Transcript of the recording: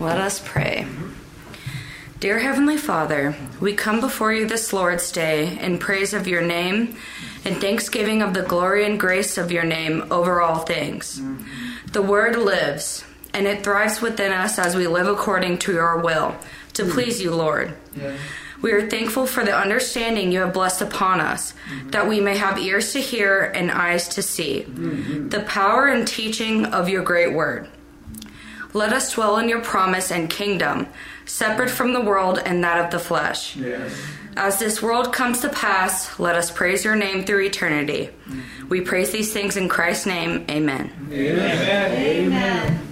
Let us pray. Dear Heavenly Father, we come before you this Lord's Day in praise of your name and thanksgiving of the glory and grace of your name over all things. The Word lives, and it thrives within us as we live according to your will, to please you, Lord. We are thankful for the understanding you have blessed upon us, that we may have ears to hear and eyes to see the power and teaching of your great word. Let us dwell in your promise and kingdom, separate from the world and that of the flesh. Yes. As this world comes to pass, let us praise your name through eternity. We praise these things in Christ's name. Amen. Amen. Amen.